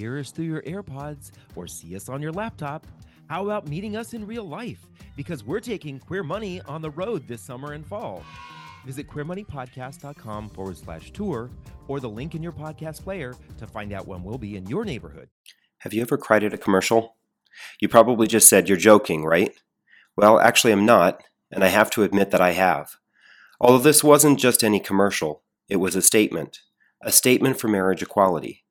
hear us through your AirPods or see us on your laptop, how about meeting us in real life? Because we're taking Queer Money on the road this summer and fall. Visit queermoneypodcast.com forward slash tour or the link in your podcast player to find out when we'll be in your neighborhood. Have you ever cried at a commercial? You probably just said you're joking, right? Well, actually, I'm not, and I have to admit that I have. Although this wasn't just any commercial, it was a statement. A statement for marriage equality.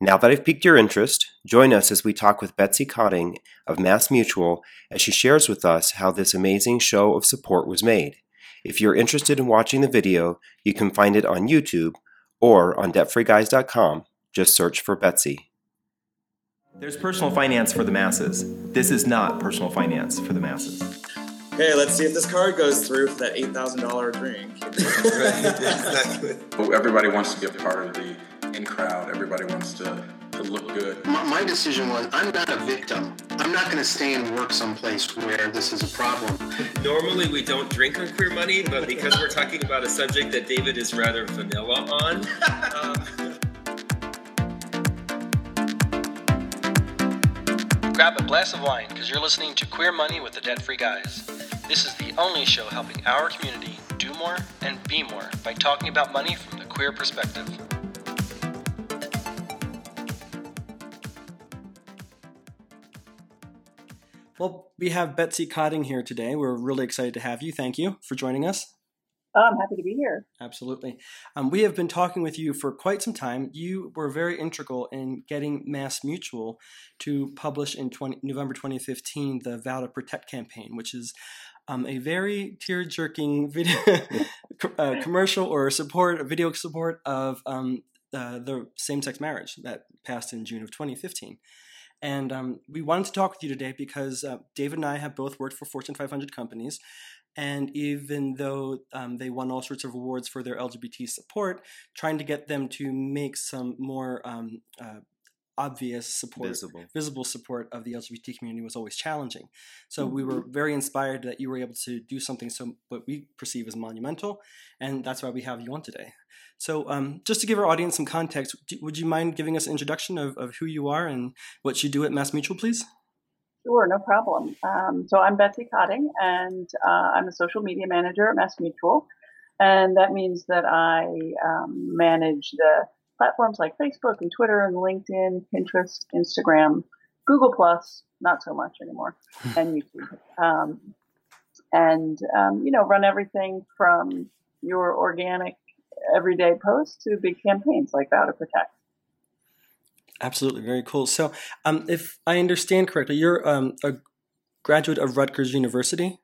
Now that I've piqued your interest, join us as we talk with Betsy Codding of Mass Mutual as she shares with us how this amazing show of support was made. If you're interested in watching the video, you can find it on YouTube or on debtfreeguys.com. Just search for Betsy. There's personal finance for the masses. This is not personal finance for the masses. Okay, let's see if this card goes through for that $8,000 drink. exactly. Everybody wants to be a part of the in crowd. Everybody wants to, to look good. My, my decision was I'm not a victim. I'm not going to stay and work someplace where this is a problem. Normally we don't drink on Queer Money, but because we're talking about a subject that David is rather vanilla on. um, Grab a glass of wine because you're listening to Queer Money with the Debt Free Guys. This is the only show helping our community do more and be more by talking about money from the queer perspective. Well, we have Betsy Codding here today. We're really excited to have you. Thank you for joining us. Oh, I'm happy to be here. Absolutely. Um, we have been talking with you for quite some time. You were very integral in getting Mass Mutual to publish in 20, November 2015 the Vow to Protect campaign, which is um, a very tear jerking video uh, commercial or support, video support of um, uh, the same sex marriage that passed in June of 2015. And um, we wanted to talk with you today because uh, David and I have both worked for Fortune 500 companies. And even though um, they won all sorts of awards for their LGBT support, trying to get them to make some more um, uh, obvious support, Visible. visible support of the LGBT community was always challenging. So Mm-hmm. we were very inspired that you were able to do something so what we perceive as monumental, and that's why we have you on today. So um, just to give our audience some context, do, would you mind giving us an introduction of, of who you are and what you do at Mass Mutual, please? Sure, no problem. Um, so I'm Betsy Codding, and uh, I'm a social media manager at Mass Mutual, and that means that I um, manage the platforms like Facebook and Twitter and LinkedIn, Pinterest, Instagram, Google Plus, not so much anymore, and YouTube, um, and um, you know run everything from your organic everyday posts to big campaigns like Vow to Protect. Absolutely, very cool. So, um, if I understand correctly, you're um, a graduate of Rutgers University.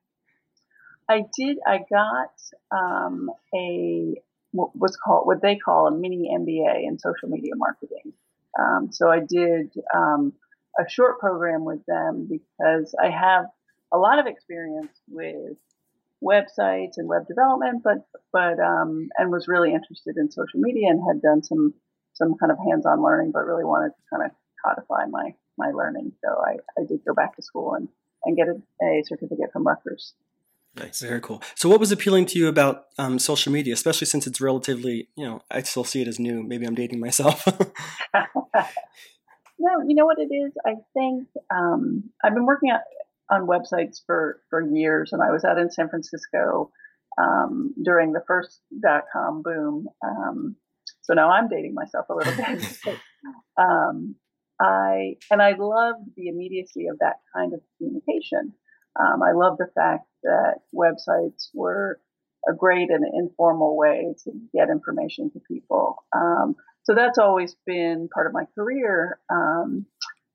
I did. I got um, a what- what's called what they call a mini MBA in social media marketing. Um, so I did um, a short program with them because I have a lot of experience with websites and web development, but but um, and was really interested in social media and had done some some kind of hands-on learning, but really wanted to kind of codify my my learning. So I, I did go back to school and and get a, a certificate from Rutgers. Nice, very cool. So, what was appealing to you about um, social media, especially since it's relatively, you know, I still see it as new. Maybe I'm dating myself. no, you know what it is. I think um, I've been working on, on websites for for years, and I was out in San Francisco um, during the first dot com boom. So now I'm dating myself a little bit. um, I and I loved the immediacy of that kind of communication. Um, I love the fact that websites were a great and informal way to get information to people. Um, so that's always been part of my career. Um,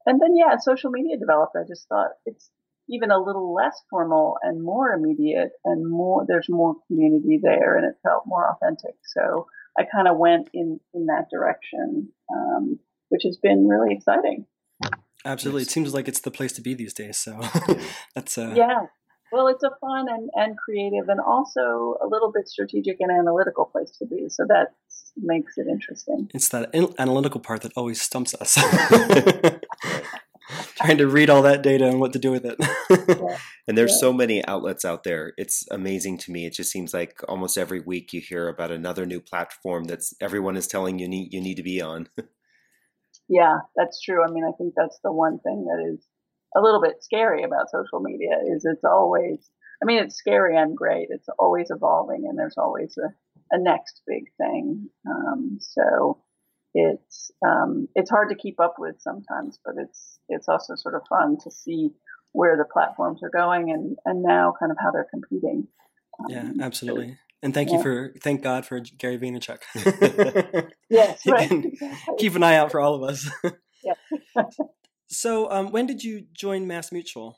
and then, yeah, social media developed. I just thought it's even a little less formal and more immediate and more, there's more community there and it felt more authentic. So I kind of went in, in that direction, um, which has been really exciting. Absolutely, it seems like it's the place to be these days. So, that's uh, Yeah. Well, it's a fun and, and creative and also a little bit strategic and analytical place to be. So that makes it interesting. it's that analytical part that always stumps us. Trying to read all that data and what to do with it. And there's Yeah. so many outlets out there. It's amazing to me. It just seems like almost every week you hear about another new platform that's everyone is telling you need you need to be on. Yeah, that's true. I mean, I think that's the one thing that is a little bit scary about social media is it's always, I mean, it's scary and great. It's always evolving and there's always a, a next big thing. Um, so it's, um, it's hard to keep up with sometimes, but it's, it's also sort of fun to see where the platforms are going and, and now kind of how they're competing. Um, yeah, absolutely. And thank yeah. you for thank God for Gary Vaynerchuk. yes, right. keep an eye out for all of us. yeah. so, um, when did you join Mass Mutual?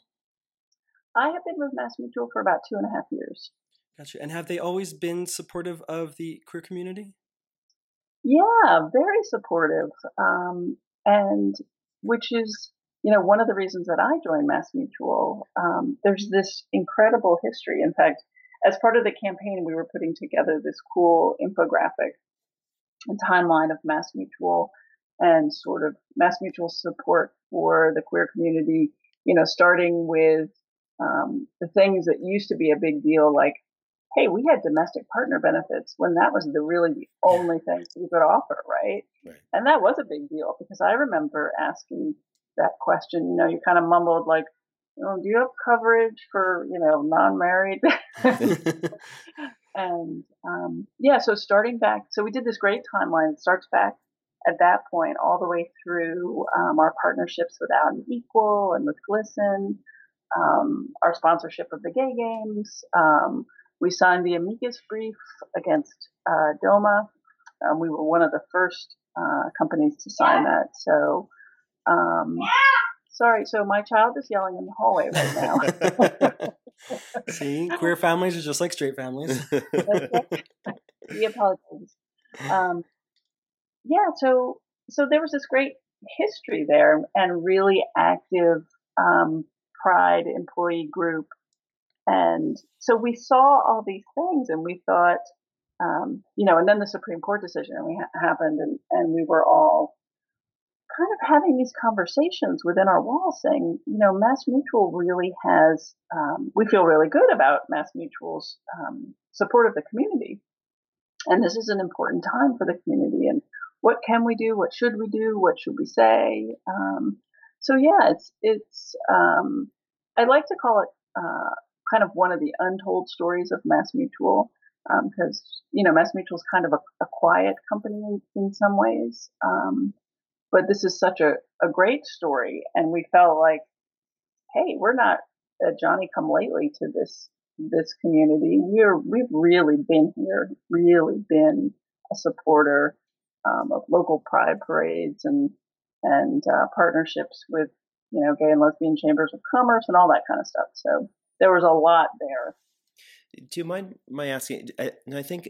I have been with Mass Mutual for about two and a half years. Gotcha. And have they always been supportive of the queer community? Yeah, very supportive. Um, and which is, you know, one of the reasons that I joined Mass Mutual. Um, there's this incredible history. In fact, as part of the campaign, we were putting together this cool infographic and timeline of Mass Mutual and sort of Mass Mutual support for the queer community, you know, starting with um, the things that used to be a big deal, like, hey, we had domestic partner benefits when that was the really the only thing we could offer, right? right? And that was a big deal because I remember asking that question, you know, you kind of mumbled like, do you have coverage for you know non-married and um, yeah so starting back so we did this great timeline it starts back at that point all the way through um, our partnerships with out and equal and with GLSEN um, our sponsorship of the gay games um, we signed the amicus brief against uh, doma um, we were one of the first uh, companies to sign that so um, Sorry, so my child is yelling in the hallway right now. See, queer families are just like straight families. we apologize. Um, yeah, so so there was this great history there and really active um, pride employee group, and so we saw all these things, and we thought, um, you know, and then the Supreme Court decision happened, and and we were all kind of having these conversations within our walls saying, you know, Mass Mutual really has, um, we feel really good about Mass Mutual's um, support of the community. And this is an important time for the community. And what can we do? What should we do? What should we say? Um, so yeah, it's, it's, um, I like to call it, uh, kind of one of the untold stories of Mass Mutual because um, you know Mass Mutual is kind of a, a quiet company in, some ways, um, but this is such a, a great story. And we felt like, hey, we're not a Johnny come lately to this this community. We're we've really been here, really been a supporter um, of local pride parades and and uh, partnerships with you know gay and lesbian chambers of commerce and all that kind of stuff. So there was a lot there. Do you mind my asking? I, I think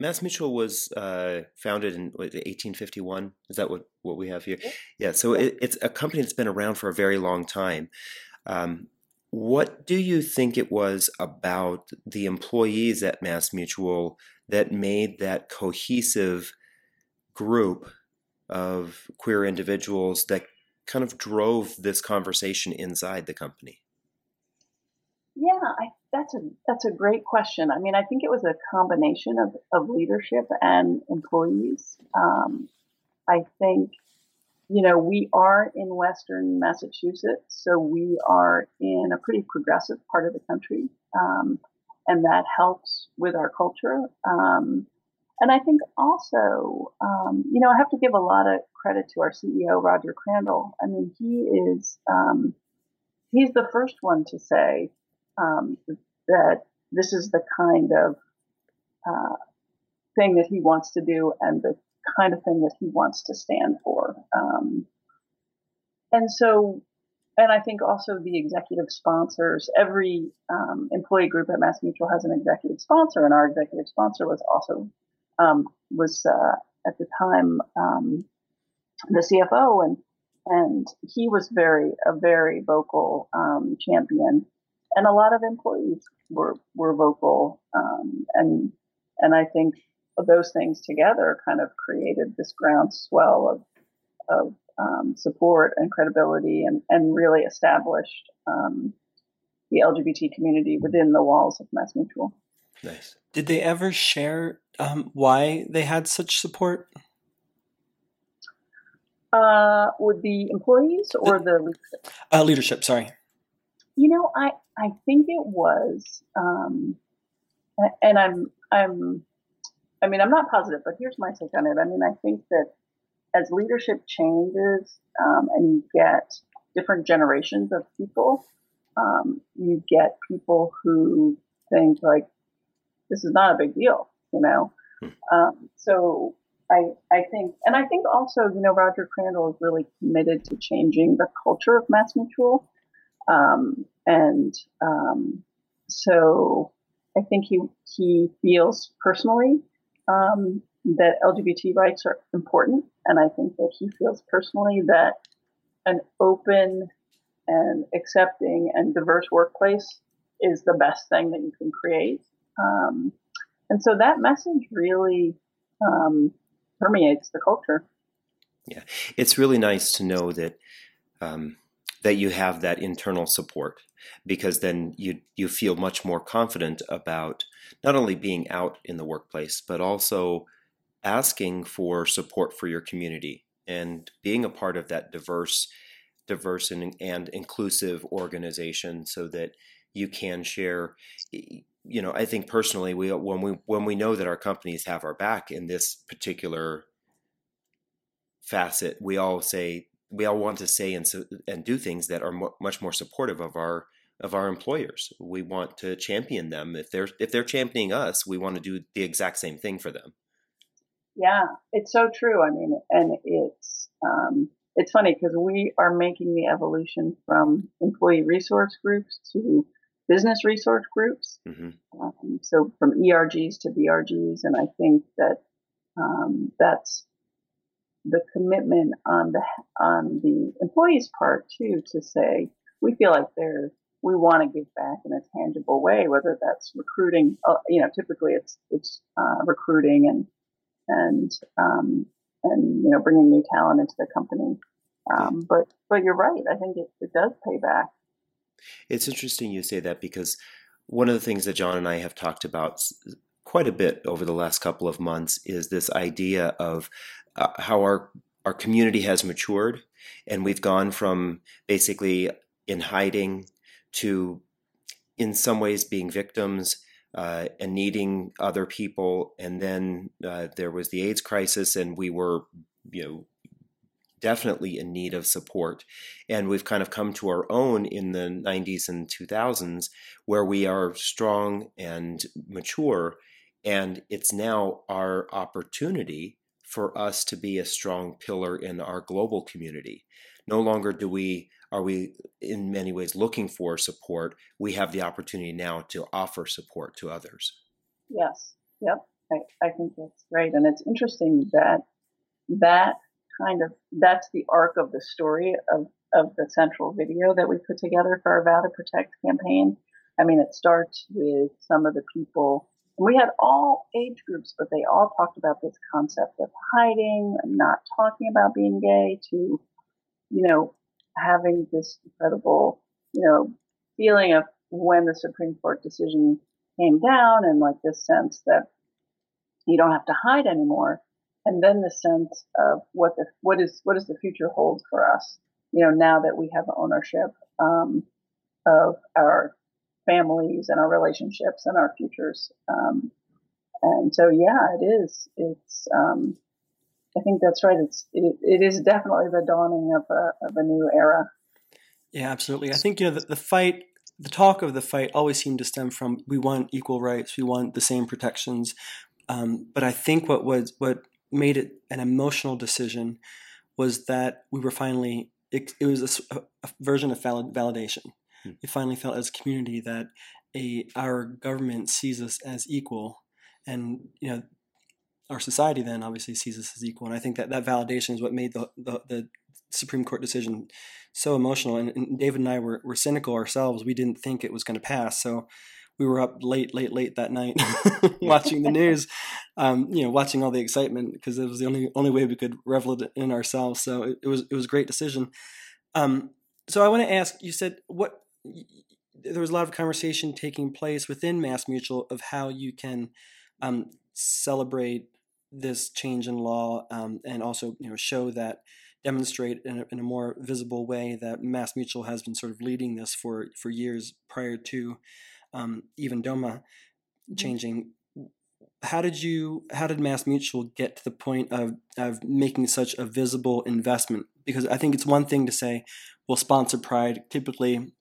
Mass Mutual was uh, founded in what, 1851. Is that what, what we have here? Yeah. yeah so it, it's a company that's been around for a very long time. Um, what do you think it was about the employees at Mass Mutual that made that cohesive group of queer individuals that kind of drove this conversation inside the company? Yeah, I that's a that's a great question. I mean, I think it was a combination of, of leadership and employees. Um, I think, you know, we are in Western Massachusetts, so we are in a pretty progressive part of the country, um, and that helps with our culture. Um, and I think also, um, you know, I have to give a lot of credit to our CEO Roger Crandall. I mean, he is um, he's the first one to say um, that this is the kind of uh, thing that he wants to do and the kind of thing that he wants to stand for. Um, and so, and I think also the executive sponsors, every um, employee group at Mass Mutual has an executive sponsor, and our executive sponsor was also um, was uh, at the time um, the CFO, and and he was very a very vocal um, champion and a lot of employees were were vocal, um, and and I think those things together kind of created this groundswell of of um, support and credibility, and and really established um, the LGBT community within the walls of Mass Mutual. Nice. Did they ever share um, why they had such support? Uh, would the employees or the, the leadership? Uh, leadership, sorry. You know, I I think it was, um, and I'm I'm, I mean, I'm not positive, but here's my take on it. I mean, I think that as leadership changes um, and you get different generations of people, um, you get people who think like this is not a big deal, you know. Um, so I I think, and I think also, you know, Roger Crandall is really committed to changing the culture of Mass Mutual, um, and um, so I think he he feels personally um, that LGBT rights are important, and I think that he feels personally that an open and accepting and diverse workplace is the best thing that you can create. Um, and so that message really um, permeates the culture. Yeah, it's really nice to know that um, that you have that internal support because then you you feel much more confident about not only being out in the workplace but also asking for support for your community and being a part of that diverse diverse and, and inclusive organization so that you can share. You know i think personally we when we when we know that our companies have our back in this particular facet we all say we all want to say and and do things that are mo- much more supportive of our of our employers. We want to champion them. If they're if they're championing us, we want to do the exact same thing for them. Yeah, it's so true. I mean, and it's um, it's funny because we are making the evolution from employee resource groups to business resource groups. Mm-hmm. Um, so from ERGs to BRGs, and I think that um, that's the commitment on the on the employees' part too to say we feel like they're we want to give back in a tangible way, whether that's recruiting. Uh, you know, typically it's it's uh, recruiting and and um, and you know bringing new talent into the company. Um, but but you're right. I think it, it does pay back. It's interesting you say that because one of the things that John and I have talked about quite a bit over the last couple of months is this idea of uh, how our our community has matured, and we've gone from basically in hiding to, in some ways, being victims uh, and needing other people. And then uh, there was the AIDS crisis, and we were, you know, definitely in need of support. And we've kind of come to our own in the 90s and 2000s, where we are strong and mature. And it's now our opportunity for us to be a strong pillar in our global community. No longer do we are we in many ways looking for support. We have the opportunity now to offer support to others. Yes. Yep. I, I think that's great. And it's interesting that that kind of that's the arc of the story of, of the central video that we put together for our Vow to Protect campaign. I mean, it starts with some of the people we had all age groups, but they all talked about this concept of hiding and not talking about being gay to, you know, having this incredible, you know, feeling of when the Supreme Court decision came down and like this sense that you don't have to hide anymore. And then the sense of what the, what is, what does the future hold for us? You know, now that we have ownership, um, of our families and our relationships and our futures. Um, and so, yeah, it is. It's. Um, I think that's right. It's. It, it is definitely the dawning of a of a new era. Yeah, absolutely. I think you know the, the fight. The talk of the fight always seemed to stem from we want equal rights, we want the same protections. Um, but I think what was what made it an emotional decision was that we were finally it, it was a, a version of valid, validation Hmm. we finally felt as a community that a our government sees us as equal, and you know our society then obviously sees us as equal. And I think that that validation is what made the the, the Supreme Court decision so emotional. And, and, David and I were, were cynical ourselves. We didn't think it was going to pass. So we were up late, late, late that night watching the news, um, you know, watching all the excitement because it was the only only way we could revel in ourselves. So it, it was it was a great decision. Um, so I want to ask. You said what there was a lot of conversation taking place within Mass Mutual of how you can um, celebrate this change in law um, and also you know show that demonstrate in a, in a more visible way that Mass Mutual has been sort of leading this for for years prior to um, even DOMA Mm-hmm. changing. How did you? How did Mass Mutual get to the point of of making such a visible investment? Because I think it's one thing to say, "We'll sponsor Pride." Typically,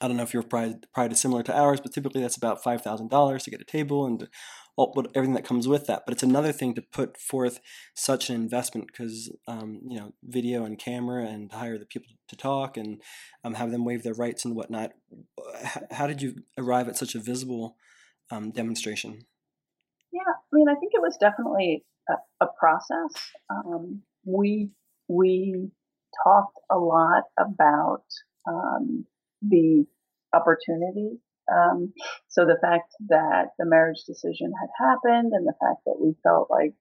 I don't know if your Pride Pride is similar to ours, but typically that's about five thousand dollars to get a table and all, what, everything that comes with that. But it's another thing to put forth such an investment because um, you know video and camera and hire the people to talk and um, have them waive their rights and whatnot. How, how did you arrive at such a visible um, demonstration? Yeah, I mean, I think it was definitely a, a process. Um, we we talked a lot about um, the opportunity. Um, so the fact that the marriage decision had happened, and the fact that we felt like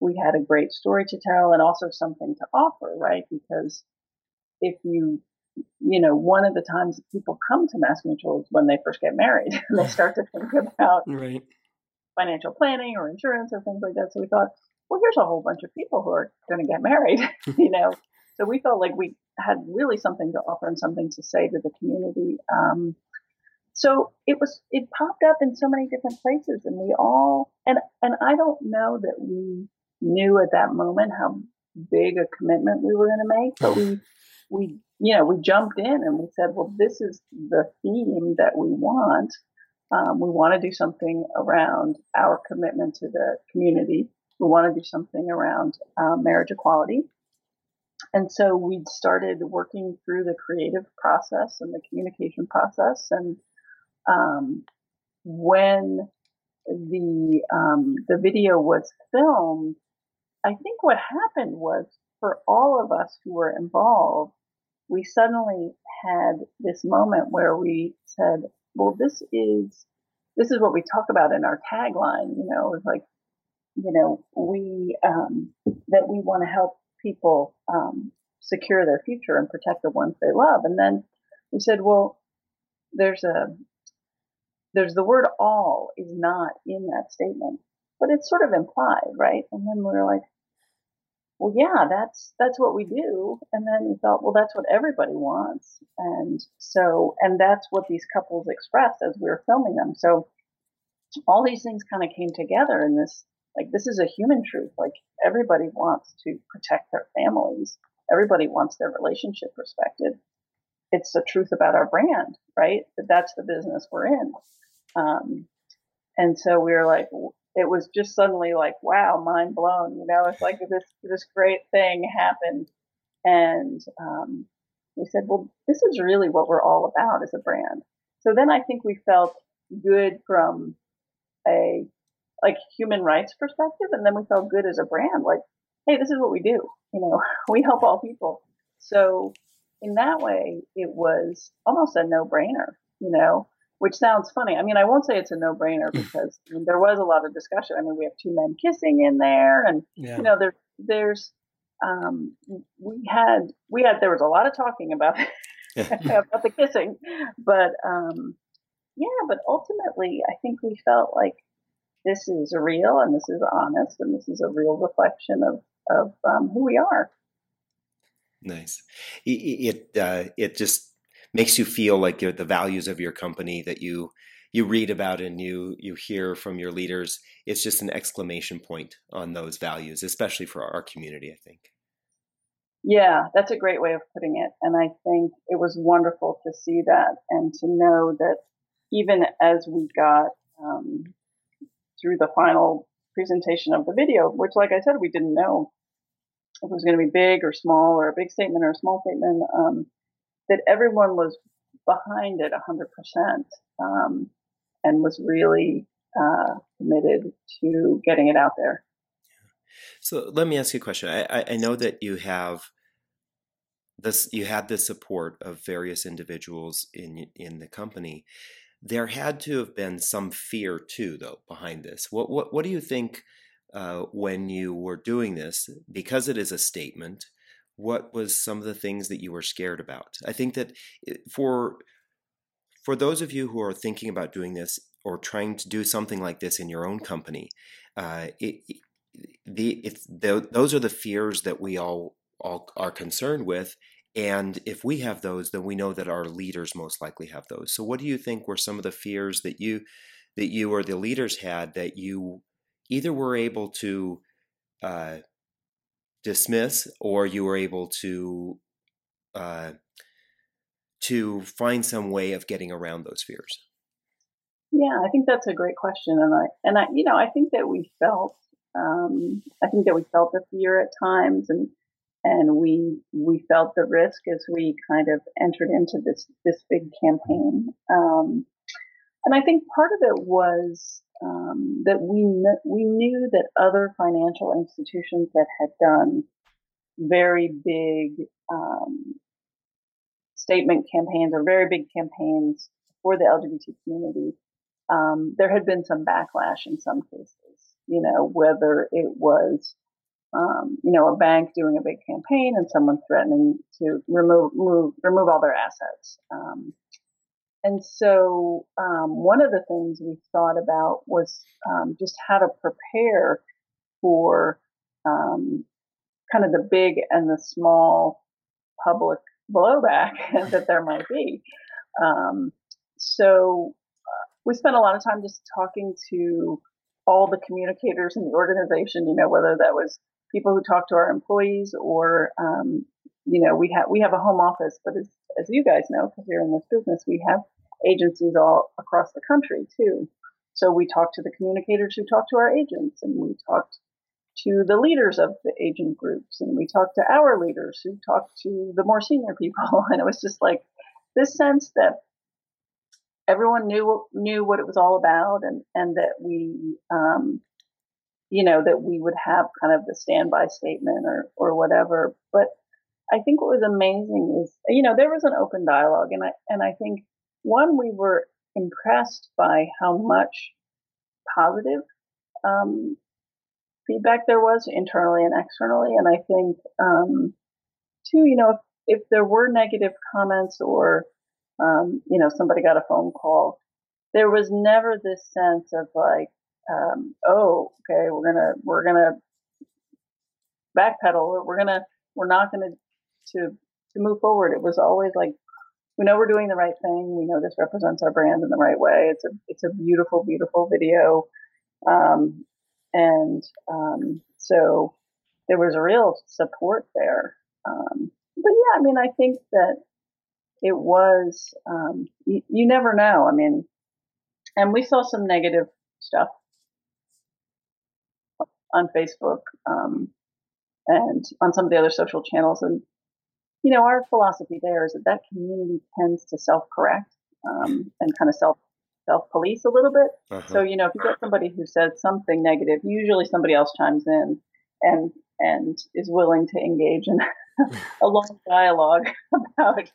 we had a great story to tell, and also something to offer, right? Because if you you know, one of the times people come to Mass Mutual is when they first get married and they start to think about right. financial planning or insurance or things like that. So we thought, well, here's a whole bunch of people who are going to get married, you know. So we felt like we had really something to offer and something to say to the community. Um, so it was it popped up in so many different places, and we all and and I don't know that we knew at that moment how big a commitment we were going to make, but we we you know we jumped in and we said, well, this is the theme that we want. Um, we want to do something around our commitment to the community. We want to do something around um, marriage equality. And so we started working through the creative process and the communication process. And um, when the um, the video was filmed, I think what happened was for all of us who were involved, we suddenly had this moment where we said, "Well, this is this is what we talk about in our tagline." You know, it's like, you know, we um, that we want to help people um, secure their future and protect the ones they love. And then we said, well, there's a there's the word all is not in that statement, but it's sort of implied, right? And then we were like, well, yeah, that's that's what we do. And then we thought, well, that's what everybody wants. And so, and that's what these couples expressed as we were filming them. So all these things kind of came together in this like this is a human truth. Like everybody wants to protect their families. Everybody wants their relationship respected. It's the truth about our brand, right? That that's the business we're in. Um, and so we were like, it was just suddenly like, wow, mind blown. You know, it's like this this great thing happened, and um, we said, well, this is really what we're all about as a brand. So then I think we felt good from a like human rights perspective, and then we felt good as a brand. Like, hey, this is what we do. You know, we help all people. So in that way, it was almost a no brainer. You know, which sounds funny. I mean, I won't say it's a no brainer because I mean, there was a lot of discussion. I mean, we have two men kissing in there, and Yeah. you know, there there's um, we had we had there was a lot of talking about about the kissing, but um, yeah, but ultimately, I think we felt like this is real and this is honest and this is a real reflection of of um, who we are. Nice. It it, uh, it just makes you feel like the values of your company that you you read about and you you hear from your leaders. It's just an exclamation point on those values, especially for our community. I think. Yeah, that's a great way of putting it. And I think it was wonderful to see that and to know that even as we got um, through the final presentation of the video, which, like I said, we didn't know if it was going to be big or small or a big statement or a small statement, um, that everyone was behind it 100% um, and was really uh, committed to getting it out there. So let me ask you a question. I, I, know that you have this. You had the support of various individuals in in the company. There had to have been some fear too, though, behind this. What what what do you think uh, when you were doing this? Because it is a statement. What was some of the things that you were scared about? I think that for for those of you who are thinking about doing this or trying to do something like this in your own company, uh, it, the the, those are the fears that we all all are concerned with. And if we have those, then we know that our leaders most likely have those. So, what do you think were some of the fears that you that you or the leaders had that you either were able to uh, dismiss or you were able to uh, to find some way of getting around those fears? Yeah, I think that's a great question, and I and I you know I think that we felt um, I think that we felt the fear at times, and and we we felt the risk as we kind of entered into this this big campaign. Um, and I think part of it was um, that we kn- we knew that other financial institutions that had done very big um, statement campaigns or very big campaigns for the LGBT community, um, there had been some backlash in some cases. You know, whether it was um, you know, a bank doing a big campaign and someone threatening to remove move, remove all their assets. Um, and so um, one of the things we thought about was um, just how to prepare for um, kind of the big and the small public blowback that there might be. Um, so uh, we spent a lot of time just talking to all the communicators in the organization, you know, whether that was people who talk to our employees or, um, you know, we have, we have a home office, but as, as you guys know, because you're in this business, we have agencies all across the country too. So we talked to the communicators who talk to our agents and we talked to the leaders of the agent groups and we talked to our leaders who talked to the more senior people. And it was just like this sense that everyone knew, knew what it was all about and, and that we, um, you know, that we would have kind of the standby statement or, or whatever. But I think what was amazing is, you know, there was an open dialogue and I, and I think one, we were impressed by how much positive, um, feedback there was internally and externally. And I think, um, two, you know, if, if there were negative comments or, um, you know, somebody got a phone call, there was never this sense of like, um, oh, okay, we're gonna we're gonna backpedal. We're gonna we're not gonna to to move forward. It was always like we know we're doing the right thing. We know this represents our brand in the right way. It's a it's a beautiful beautiful video, um, and um, so there was a real support there. Um, but yeah, I mean, I think that it was um, you never know. I mean, and we saw some negative stuff on Facebook um, and on some of the other social channels. And, you know, our philosophy there is that that community tends to self correct um, and kind of self self police a little bit. Uh-huh. So, you know, if you get somebody who says something negative, usually somebody else chimes in and and is willing to engage in a long dialogue about,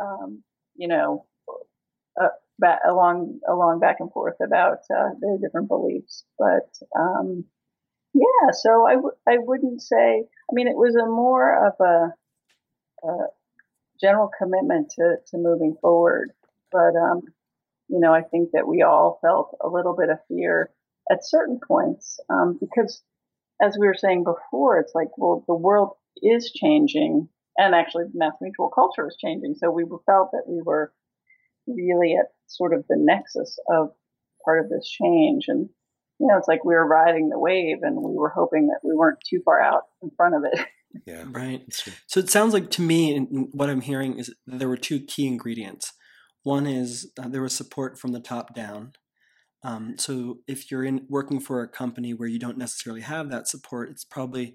um, you know, uh, back, along along back and forth about uh, their different beliefs. But um, yeah, so I w- I wouldn't say. I mean, it was a more of a, a general commitment to to moving forward, but um, you know, I think that we all felt a little bit of fear at certain points um, because, as we were saying before, it's like, well, the world is changing, and actually, the Mass Mutual culture is changing. So we felt that we were really at sort of the nexus of part of this change, and you know, it's like we were riding the wave and we were hoping that we weren't too far out in front of it. Yeah, right. So it sounds like to me, and what I'm hearing is there were two key ingredients. One is uh, there was support from the top down. Um, so if you're in working for a company where you don't necessarily have that support, it's probably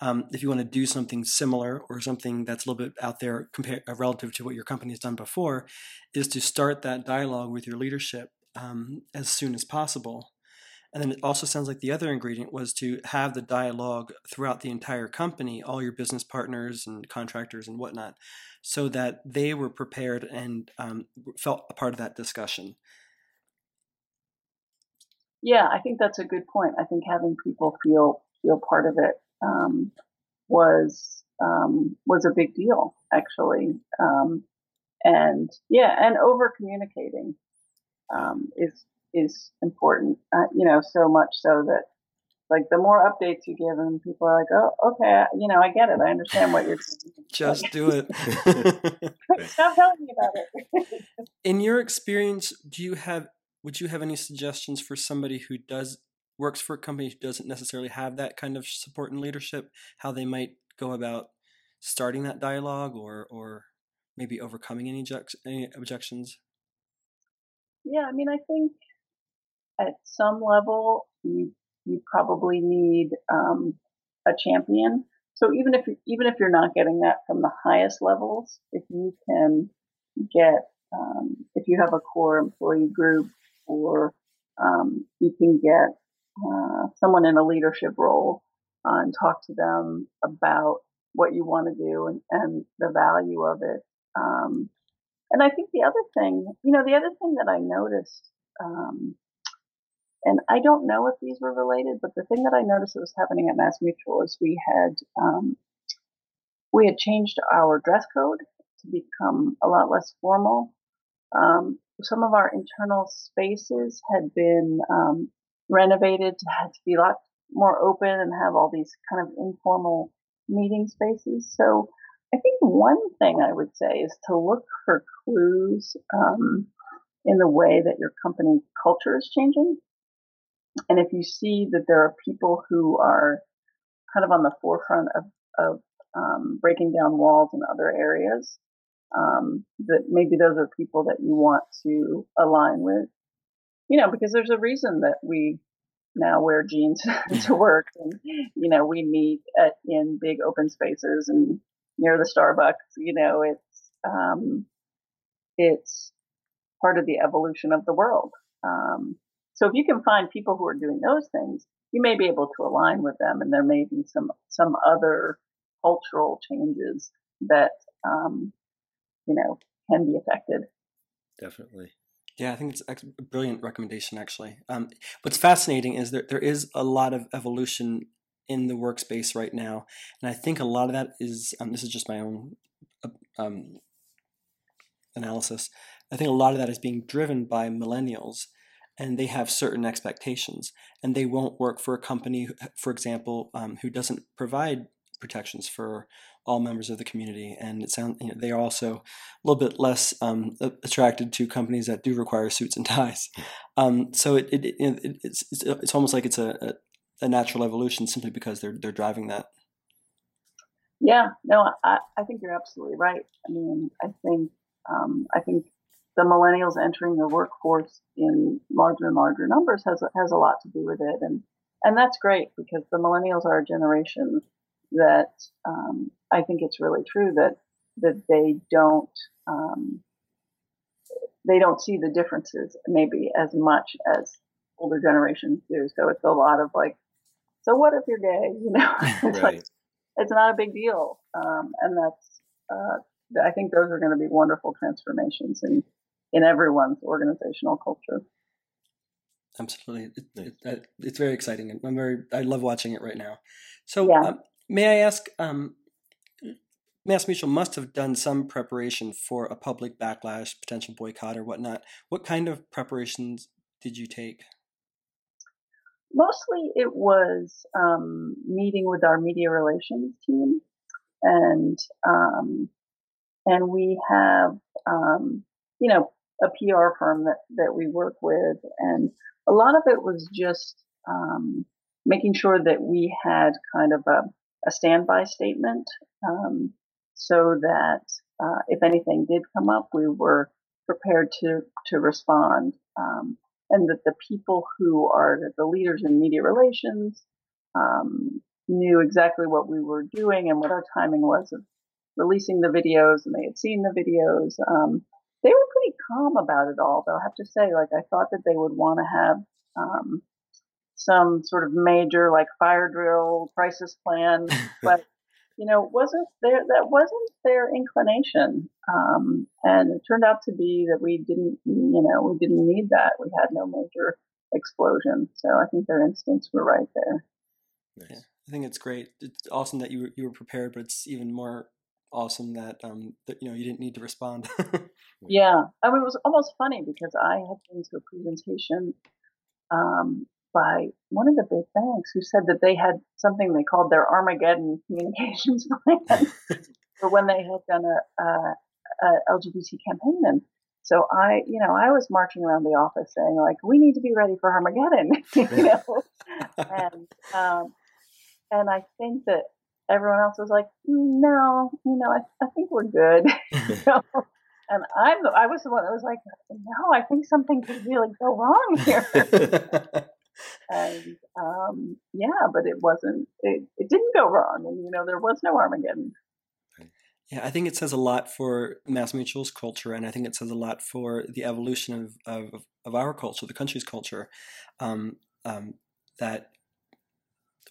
um, if you want to do something similar or something that's a little bit out there compared uh, relative to what your company has done before, is to start that dialogue with your leadership um, as soon as possible and then it also sounds like the other ingredient was to have the dialogue throughout the entire company, all your business partners and contractors and whatnot, so that they were prepared and um, felt a part of that discussion. Yeah, I think that's a good point. I think having people feel feel part of it um, was um, was a big deal, actually. Um, and yeah, and over communicating um, is is important. Uh, you know, so much so that like the more updates you give them, people are like, oh, okay, you know, I get it. I understand what you're doing. Just do it. Stop telling me about it. In your experience, do you have would you have any suggestions for somebody who does works for a company who doesn't necessarily have that kind of support and leadership, how they might go about starting that dialogue or or maybe overcoming any, object, any objections? Yeah, I mean, I think at some level you you probably need um, a champion. So even if even if you're not getting that from the highest levels, if you can get um, if you have a core employee group or um, you can get uh, someone in a leadership role uh, and talk to them about what you want to do and, and the value of it. Um, and I think the other thing, you know, the other thing that I noticed, um, and I don't know if these were related, but the thing that I noticed that was happening at Mass Mutual is we had um, we had changed our dress code to become a lot less formal. Um, some of our internal spaces had been um, renovated to, to be a lot more open and have all these kind of informal meeting spaces. So I think one thing I would say is to look for clues um, in the way that your company culture is changing. And if you see that there are people who are kind of on the forefront of, of um, breaking down walls in other areas, um, that maybe those are people that you want to align with. You know, because there's a reason that we now wear jeans to work and, you know, we meet at, in big open spaces and near the Starbucks, you know, it's, um, it's part of the evolution of the world. Um, so if you can find people who are doing those things, you may be able to align with them, and there may be some some other cultural changes that um, you know can be affected. Definitely. Yeah, I think it's a brilliant recommendation. Actually, um, what's fascinating is that there is a lot of evolution in the workspace right now, and I think a lot of that is um, this is just my own uh, um, analysis. I think a lot of that is being driven by millennials, and they have certain expectations, and they won't work for a company, for example, um, who doesn't provide protections for all members of the community. And it sounds you know, they are also a little bit less um, attracted to companies that do require suits and ties. Um, so it, it, it, it's, it's almost like it's a, a natural evolution simply because they're they're driving that. Yeah, no, I, I think you're absolutely right. I mean, I think um, I think the millennials entering the workforce in larger and larger numbers has has a lot to do with it, and and that's great because the millennials are a generation that um, I think it's really true that that they don't um, they don't see the differences maybe as much as older generations do. So it's a lot of like, so what if you're gay? You know, it's right. like it's not a big deal, um, and that's uh, I think those are going to be wonderful transformations in in everyone's organizational culture. Absolutely, it, it, it's very exciting. I'm very I love watching it right now. So, yeah. um, may I ask? Um, Mass Mutual must have done some preparation for a public backlash, potential boycott, or whatnot. What kind of preparations did you take? Mostly, it was um, meeting with our media relations team, and um, and we have um, you know a PR firm that that we work with, and a lot of it was just um, making sure that we had kind of a, a standby statement um, so that uh, if anything did come up, we were prepared to to respond, um, and that the people who are the leaders in media relations um, knew exactly what we were doing and what our timing was of releasing the videos, and they had seen the videos. Um, they were pretty calm about it all, though. I have to say, like I thought that they would want to have um, some sort of major like fire drill crisis plan, but you know, wasn't there, that wasn't their inclination. Um, and it turned out to be that we didn't, you know, we didn't need that. We had no major explosion. So I think their instincts were right there. Yeah, I think it's great. It's awesome that you were, you were prepared, but it's even more awesome that um that you know you didn't need to respond. yeah, I mean it was almost funny because I had been to a presentation um by one of the big banks who said that they had something they called their Armageddon communications plan for when they had done a, a, a LGBT campaign. And so I, you know, I was marching around the office saying like, we need to be ready for Armageddon, you know, and um, and I think that everyone else was like, no, you know, I, I think we're good. and I'm I was the one that was like, no, I think something could really go wrong here. and um, yeah, but it wasn't. It, it didn't go wrong, and you know, there was no Armageddon. Yeah, I think it says a lot for MassMutual's culture, and I think it says a lot for the evolution of of, of our culture, the country's culture, um, um, that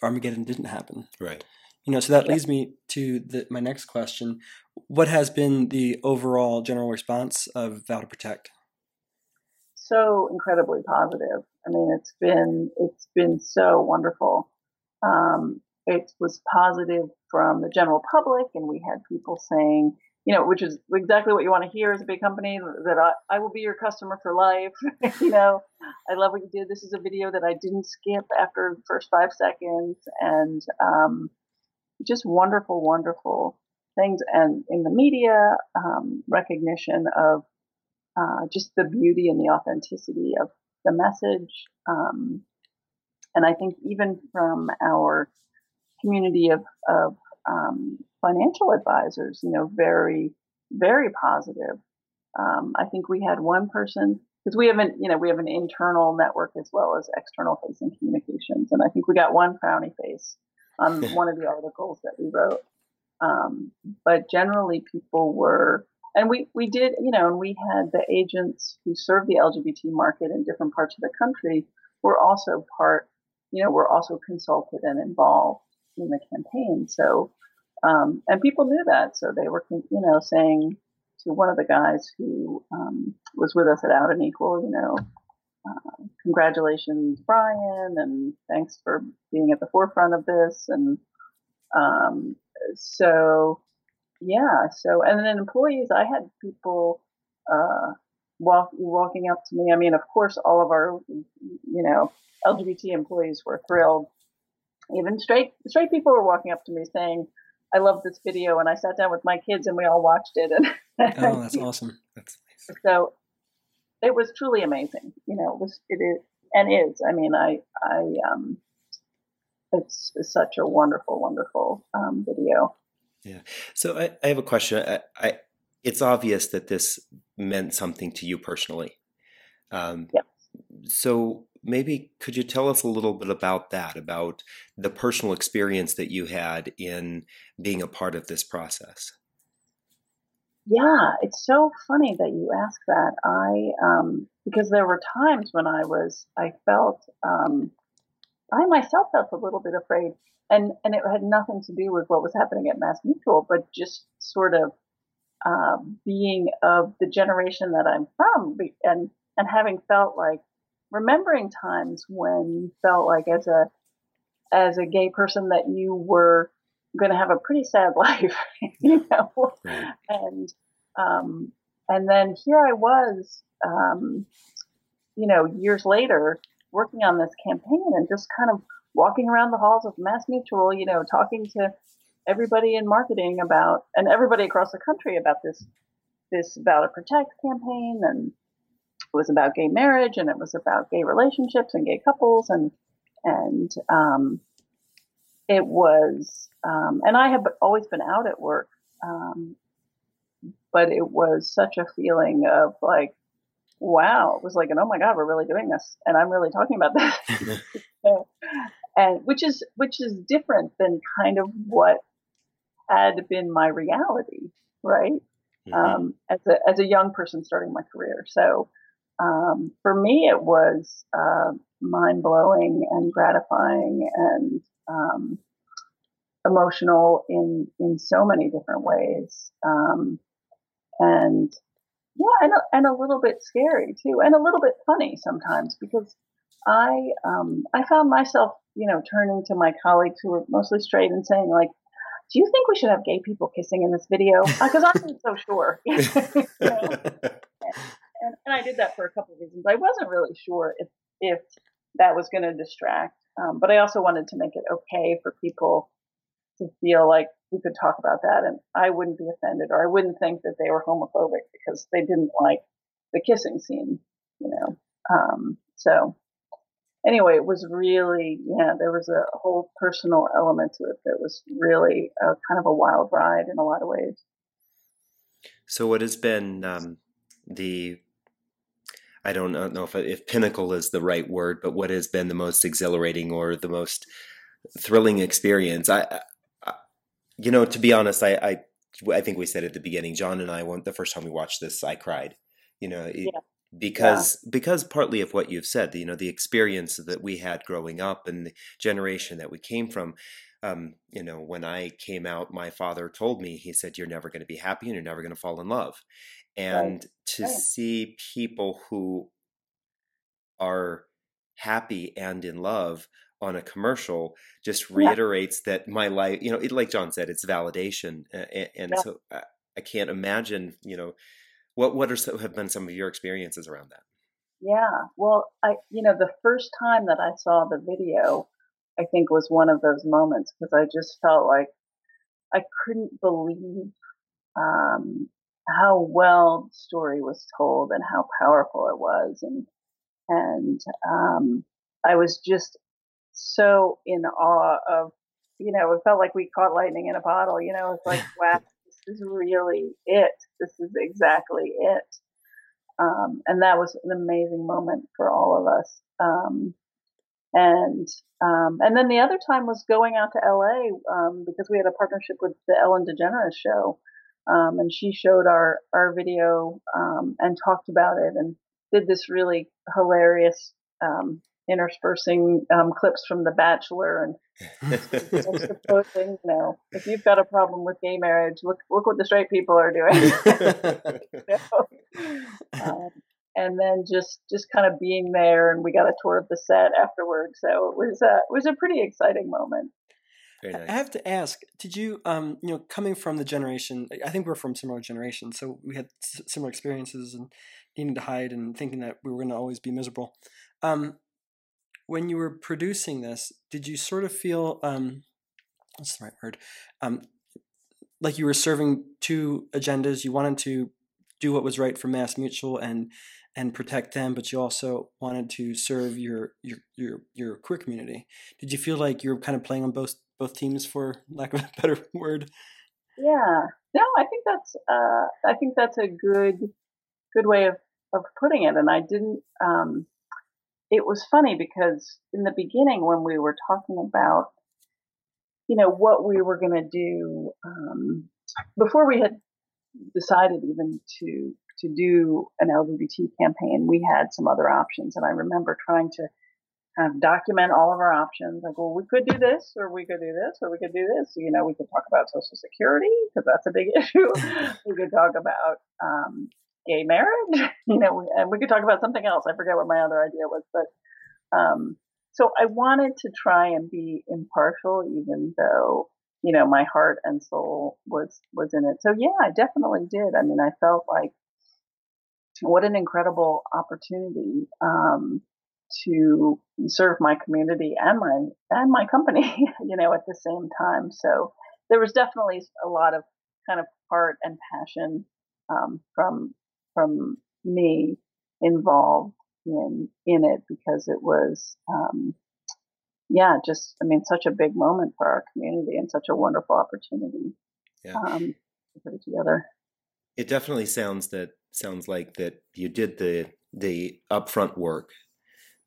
Armageddon didn't happen. Right. You know, so that leads me to the, my next question: What has been the overall general response of Vow to Protect? So incredibly positive. I mean, it's been it's been so wonderful. Um, it was positive from the general public, and we had people saying, you know, which is exactly what you want to hear as a big company that I, I will be your customer for life. you know, I love what you did. This is a video that I didn't skip after the first five seconds, and um, just wonderful, wonderful things. And in the media, um, recognition of uh, just the beauty and the authenticity of the message. Um, and I think even from our community of, of um, financial advisors, you know, very, very positive. Um, I think we had one person because we have an, you know, we have an internal network as well as external facing communications, and I think we got one frowny face on one of the articles that we wrote. Um, but generally, people were, and we we did, you know, and we had the agents who serve the LGBT market in different parts of the country were also part, you know, were also consulted and involved in the campaign. So, um, and people knew that, so they were, you know, saying to one of the guys who um, was with us at Out and Equal, you know, uh, congratulations, Brian, and thanks for being at the forefront of this. And um, so, yeah, so, and then employees, I had people uh, walk, walking up to me. I mean, of course, all of our, you know, LGBT employees were thrilled. Even straight straight people were walking up to me saying, "I love this video," and I sat down with my kids and we all watched it. And oh, that's awesome. That's nice. So it was truly amazing. You know, it was it is and is. I mean, I I um, it's, it's such a wonderful, wonderful um, video. Yeah. So I, I have a question. I, I, it's obvious that this meant something to you personally. Um, yeah. So maybe could you tell us a little bit about that, about the personal experience that you had in being a part of this process? Yeah, it's so funny that you ask that. I um, because there were times when I was I felt um, I myself felt a little bit afraid, and and it had nothing to do with what was happening at MassMutual, but just sort of uh, being of the generation that I'm from, and and having felt like remembering times when you felt like as a as a gay person that you were going to have a pretty sad life, you know, right. and um, and then here I was, um, you know, years later, working on this campaign and just kind of walking around the halls of MassMutual, you know, talking to everybody in marketing about and everybody across the country about this this Vow to Protect campaign and it was about gay marriage and it was about gay relationships and gay couples and and um, it was um, and I have always been out at work, um, but it was such a feeling of like, wow, it was like an oh my god, we're really doing this, and I'm really talking about this, and which is which is different than kind of what had been my reality, right? Mm-hmm. Um, as a as a young person starting my career, so um, for me, it was uh, mind blowing and gratifying and um, emotional in in so many different ways, um, and yeah, and a, and a little bit scary too, and a little bit funny sometimes because I um, I found myself you know turning to my colleagues who were mostly straight and saying like. Do you think we should have gay people kissing in this video? Because uh, I'm so sure. you know? and, and I did that for a couple of reasons. I wasn't really sure if if that was going to distract. Um, but I also wanted to make it okay for people to feel like we could talk about that and I wouldn't be offended or I wouldn't think that they were homophobic because they didn't like the kissing scene, you know. Um, so anyway, it was really, yeah, there was a whole personal element to it that was really a, kind of a wild ride in a lot of ways. So, what has been um, the I don't know if, if pinnacle is the right word, but what has been the most exhilarating or the most thrilling experience? I, I you know, to be honest, I, I, I think we said at the beginning, John and I, when the first time we watched this, I cried. You know, yeah. because yeah. because partly of what you've said, you know, the experience that we had growing up and the generation that we came from. Um, you know, when I came out, my father told me, he said, You're never going to be happy and you're never going to fall in love and right. to right. see people who are happy and in love on a commercial just reiterates yeah. that my life you know it, like john said it's validation and, and yeah. so I, I, can't imagine you know what what are have been some of your experiences around that yeah well i you know the first time that i saw the video i think was one of those moments because i just felt like i couldn't believe um, how well the story was told and how powerful it was. And and um, I was just so in awe of you know it felt like we caught lightning in a bottle you know it's like wow this is really it. This is exactly it. Um, and that was an amazing moment for all of us. Um, and um, and then the other time was going out to LA um, because we had a partnership with the Ellen DeGeneres show um, and she showed our our video um, and talked about it and did this really hilarious um, interspersing um, clips from The Bachelor and supposing, you know, if you've got a problem with gay marriage, look look what the straight people are doing. um, and then just just kind of being there, and we got a tour of the set afterwards. So it was a it was a pretty exciting moment. Nice. I have to ask, did you, um, you know, coming from the generation, I think we're from similar generations, so we had s- similar experiences and needing to hide and thinking that we were going to always be miserable. Um, when you were producing this, did you sort of feel, um, what's the right word, um, like you were serving two agendas? You wanted to do what was right for MassMutual and and protect them, but you also wanted to serve your your your your queer community. Did you feel like you were kind of playing on both both teams, for lack of a better word? Yeah, no, I think that's uh, I think that's a good good way of of putting it. And I didn't. Um, it was funny because in the beginning, when we were talking about you know what we were going to do um, before we had decided even to to do an LGBT campaign, we had some other options. And I remember trying to kind of document all of our options. Like, well, we could do this, or we could do this, or we could do this. You know, we could talk about Social Security because that's a big issue. we could talk about um, gay marriage. You know, and we could talk about something else. I forget what my other idea was, but um, so I wanted to try and be impartial, even though you know my heart and soul was was in it. So yeah, I definitely did. I mean, I felt like what an incredible opportunity um, to serve my community and my and my company, you know, at the same time. So there was definitely a lot of kind of heart and passion um, from from me involved in in it because it was um, yeah just I mean such a big moment for our community and such a wonderful opportunity yeah. um, to put it together. It definitely sounds that sounds like that you did the the upfront work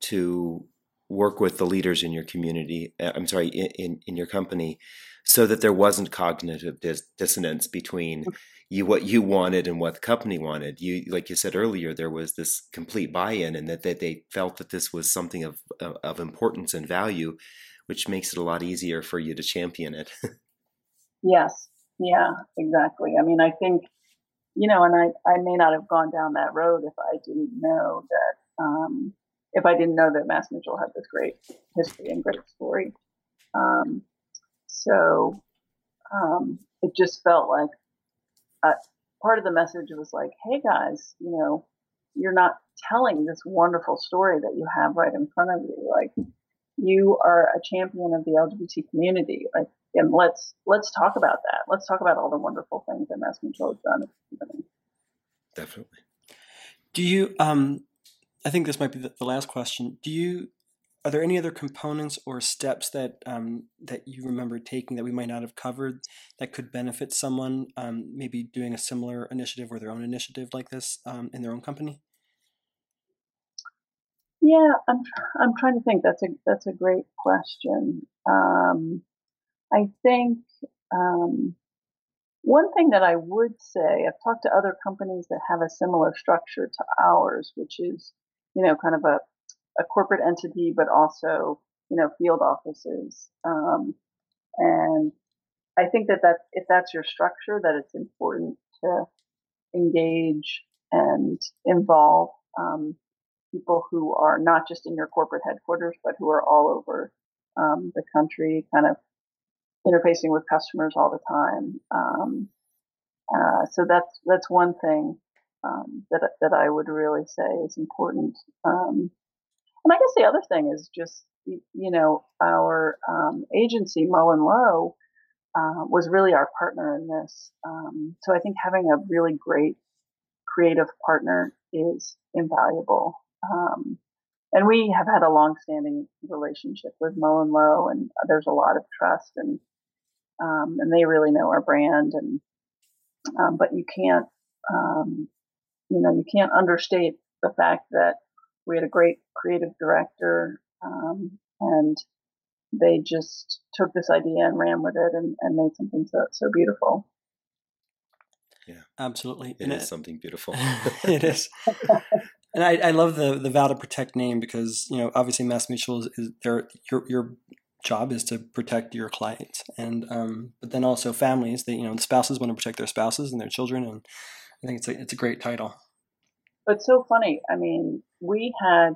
to work with the leaders in your community. Uh, I'm sorry, in, in, in your company, so that there wasn't cognitive dis- dissonance between mm. you what you wanted and what the company wanted. You, like you said earlier, there was this complete buy-in, and that, that they felt that this was something of of importance and value, which makes it a lot easier for you to champion it. yes, yeah, exactly. I mean, I think you know, and I, I may not have gone down that road if I didn't know that, um, if I didn't know that MassMutual had this great history and great story. Um, so um, it just felt like uh, part of the message was like, hey guys, you know, you're not telling this wonderful story that you have right in front of you. Like you are a champion of the LGBT community. Like, and let's let's talk about that. Let's talk about all the wonderful things that MassMutual has done. Definitely. Do you? Um, I think this might be the, last question. Do you? Are there any other components or steps that um, that you remember taking that we might not have covered that could benefit someone, um, maybe doing a similar initiative or their own initiative like this um, in their own company? Yeah, I'm I'm trying to think. That's a that's a great question. Um, I think um, one thing that I would say, I've talked to other companies that have a similar structure to ours, which is, you know, kind of a, a corporate entity, but also, you know, field offices. Um, and I think that that if that's your structure, that it's important to engage and involve um, people who are not just in your corporate headquarters, but who are all over um, the country, kind of interfacing with customers all the time. Um, uh, so that's that's one thing um, that that I would really say is important. Um, and I guess the other thing is just you know our um, agency MullenLowe uh, was really our partner in this. Um, so I think having a really great creative partner is invaluable. Um, and we have had a long-standing relationship with MullenLowe, and there's a lot of trust, and um, and they really know our brand. And um, but you can't, um, you know, you can't understate the fact that we had a great creative director, um, and they just took this idea and ran with it and, and made something so so beautiful. Yeah, absolutely. It and is it, something beautiful. it is. And I, I love the the vow to protect name because you know obviously MassMutual is, is your your job is to protect your clients and um, but then also families that you know the spouses want to protect their spouses and their children and I think it's a it's a great title. But so funny. I mean, we had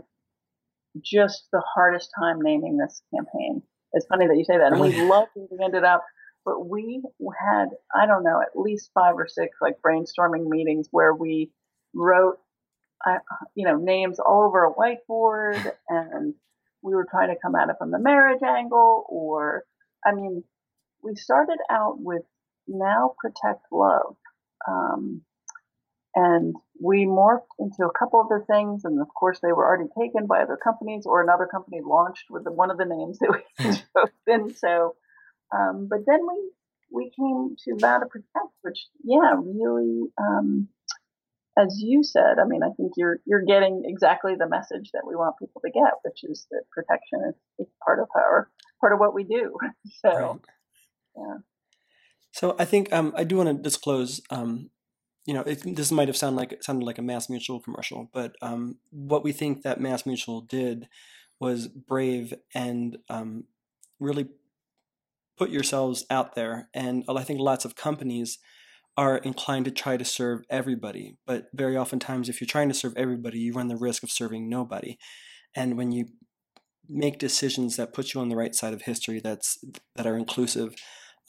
just the hardest time naming this campaign. It's funny that you say that, and we loved it. We ended up, but we had I don't know at least five or six like brainstorming meetings where we wrote you know, names all over a whiteboard and we were trying to come at it from the marriage angle or, I mean, we started out with now protect love. Um, and we morphed into a couple of the things, and of course, they were already taken by other companies, or another company launched with the, one of the names that we chose. so, um, but then we we came to to Protect, which yeah, really um, as you said, I mean, I think you're you're getting exactly the message that we want people to get, which is that protection is, is part of our part of what we do. So, right. yeah. So I think um, I do want to disclose. Um, you know, it, this might have sounded like sounded like a MassMutual commercial, but um, what we think that MassMutual did was brave and um, really put yourselves out there. And I think lots of companies are inclined to try to serve everybody. But very oftentimes, if you're trying to serve everybody, you run the risk of serving nobody. And when you make decisions that put you on the right side of history, that's that are inclusive,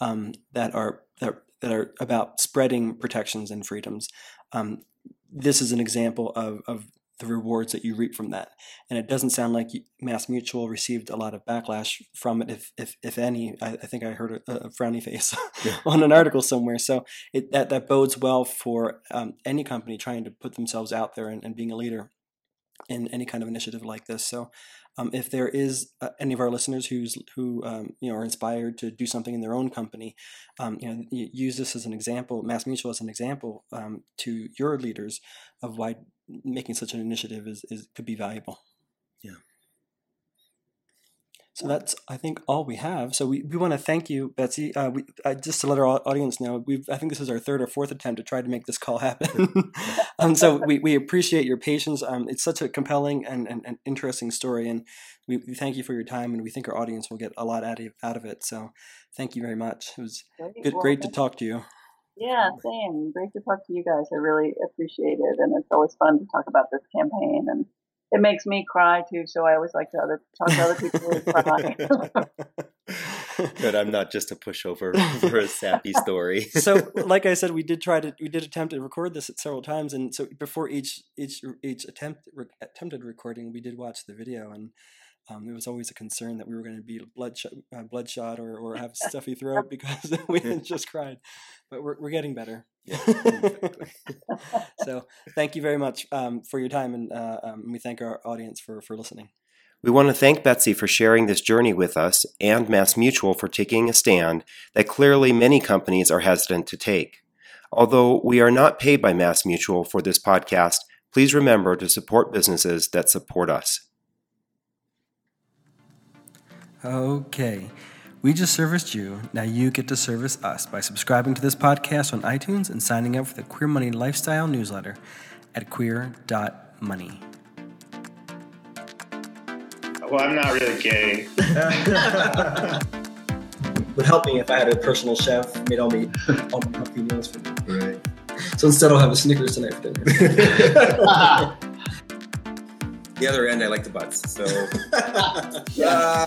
um, that are that that are about spreading protections and freedoms. Um, this is an example of, of the rewards that you reap from that. And it doesn't sound like MassMutual received a lot of backlash from it, if if, if any. I, I think I heard a, a frowny face yeah. on an article somewhere. So it, that that bodes well for um, any company trying to put themselves out there and, and being a leader in any kind of initiative like this. So um, if there is uh, any of our listeners who's who um, you know are inspired to do something in their own company, um, you know, use this as an example, MassMutual as an example um, to your leaders of why making such an initiative is, is could be valuable. Yeah. So that's, I think, all we have. So we, we want to thank you, Betsy. Uh, we, uh, just to let our audience know, we've I think this is our third or fourth attempt to try to make this call happen. um, so we, we appreciate your patience. Um, it's such a compelling and, and, and, interesting story, and we, we thank you for your time, and we think our audience will get a lot out of, out of it. So thank you very much. It was great, good, well, great to talk to you. Yeah, same. Great to talk to you guys. I really appreciate it, and it's always fun to talk about this campaign and it makes me cry too. So I always like to other talk to other people who cry. Good. I'm not just a pushover for a sappy story. so, like I said, we did try to we did attempt to record this several times, and so before each each each attempt re, attempted recording, we did watch the video, and um, it was always a concern that we were going to be bloodshot, uh, bloodshot or, or have a stuffy throat because we just cried. But we're, we're getting better. Yeah, so thank you very much um, for your time, and uh, um, we thank our audience for, for listening. We want to thank Betsy for sharing this journey with us and MassMutual for taking a stand that clearly many companies are hesitant to take. Although we are not paid by MassMutual for this podcast, please remember to support businesses that support us. Okay. We just serviced you. Now you get to service us by subscribing to this podcast on iTunes and signing up for the Queer Money Lifestyle newsletter at queer.money. Well, I'm not really gay. Would help me if I had a personal chef made all me all my healthy meals for me. Right. So instead, I'll have a Snickers tonight for dinner. the other end, I like the butts. So. yeah. Uh,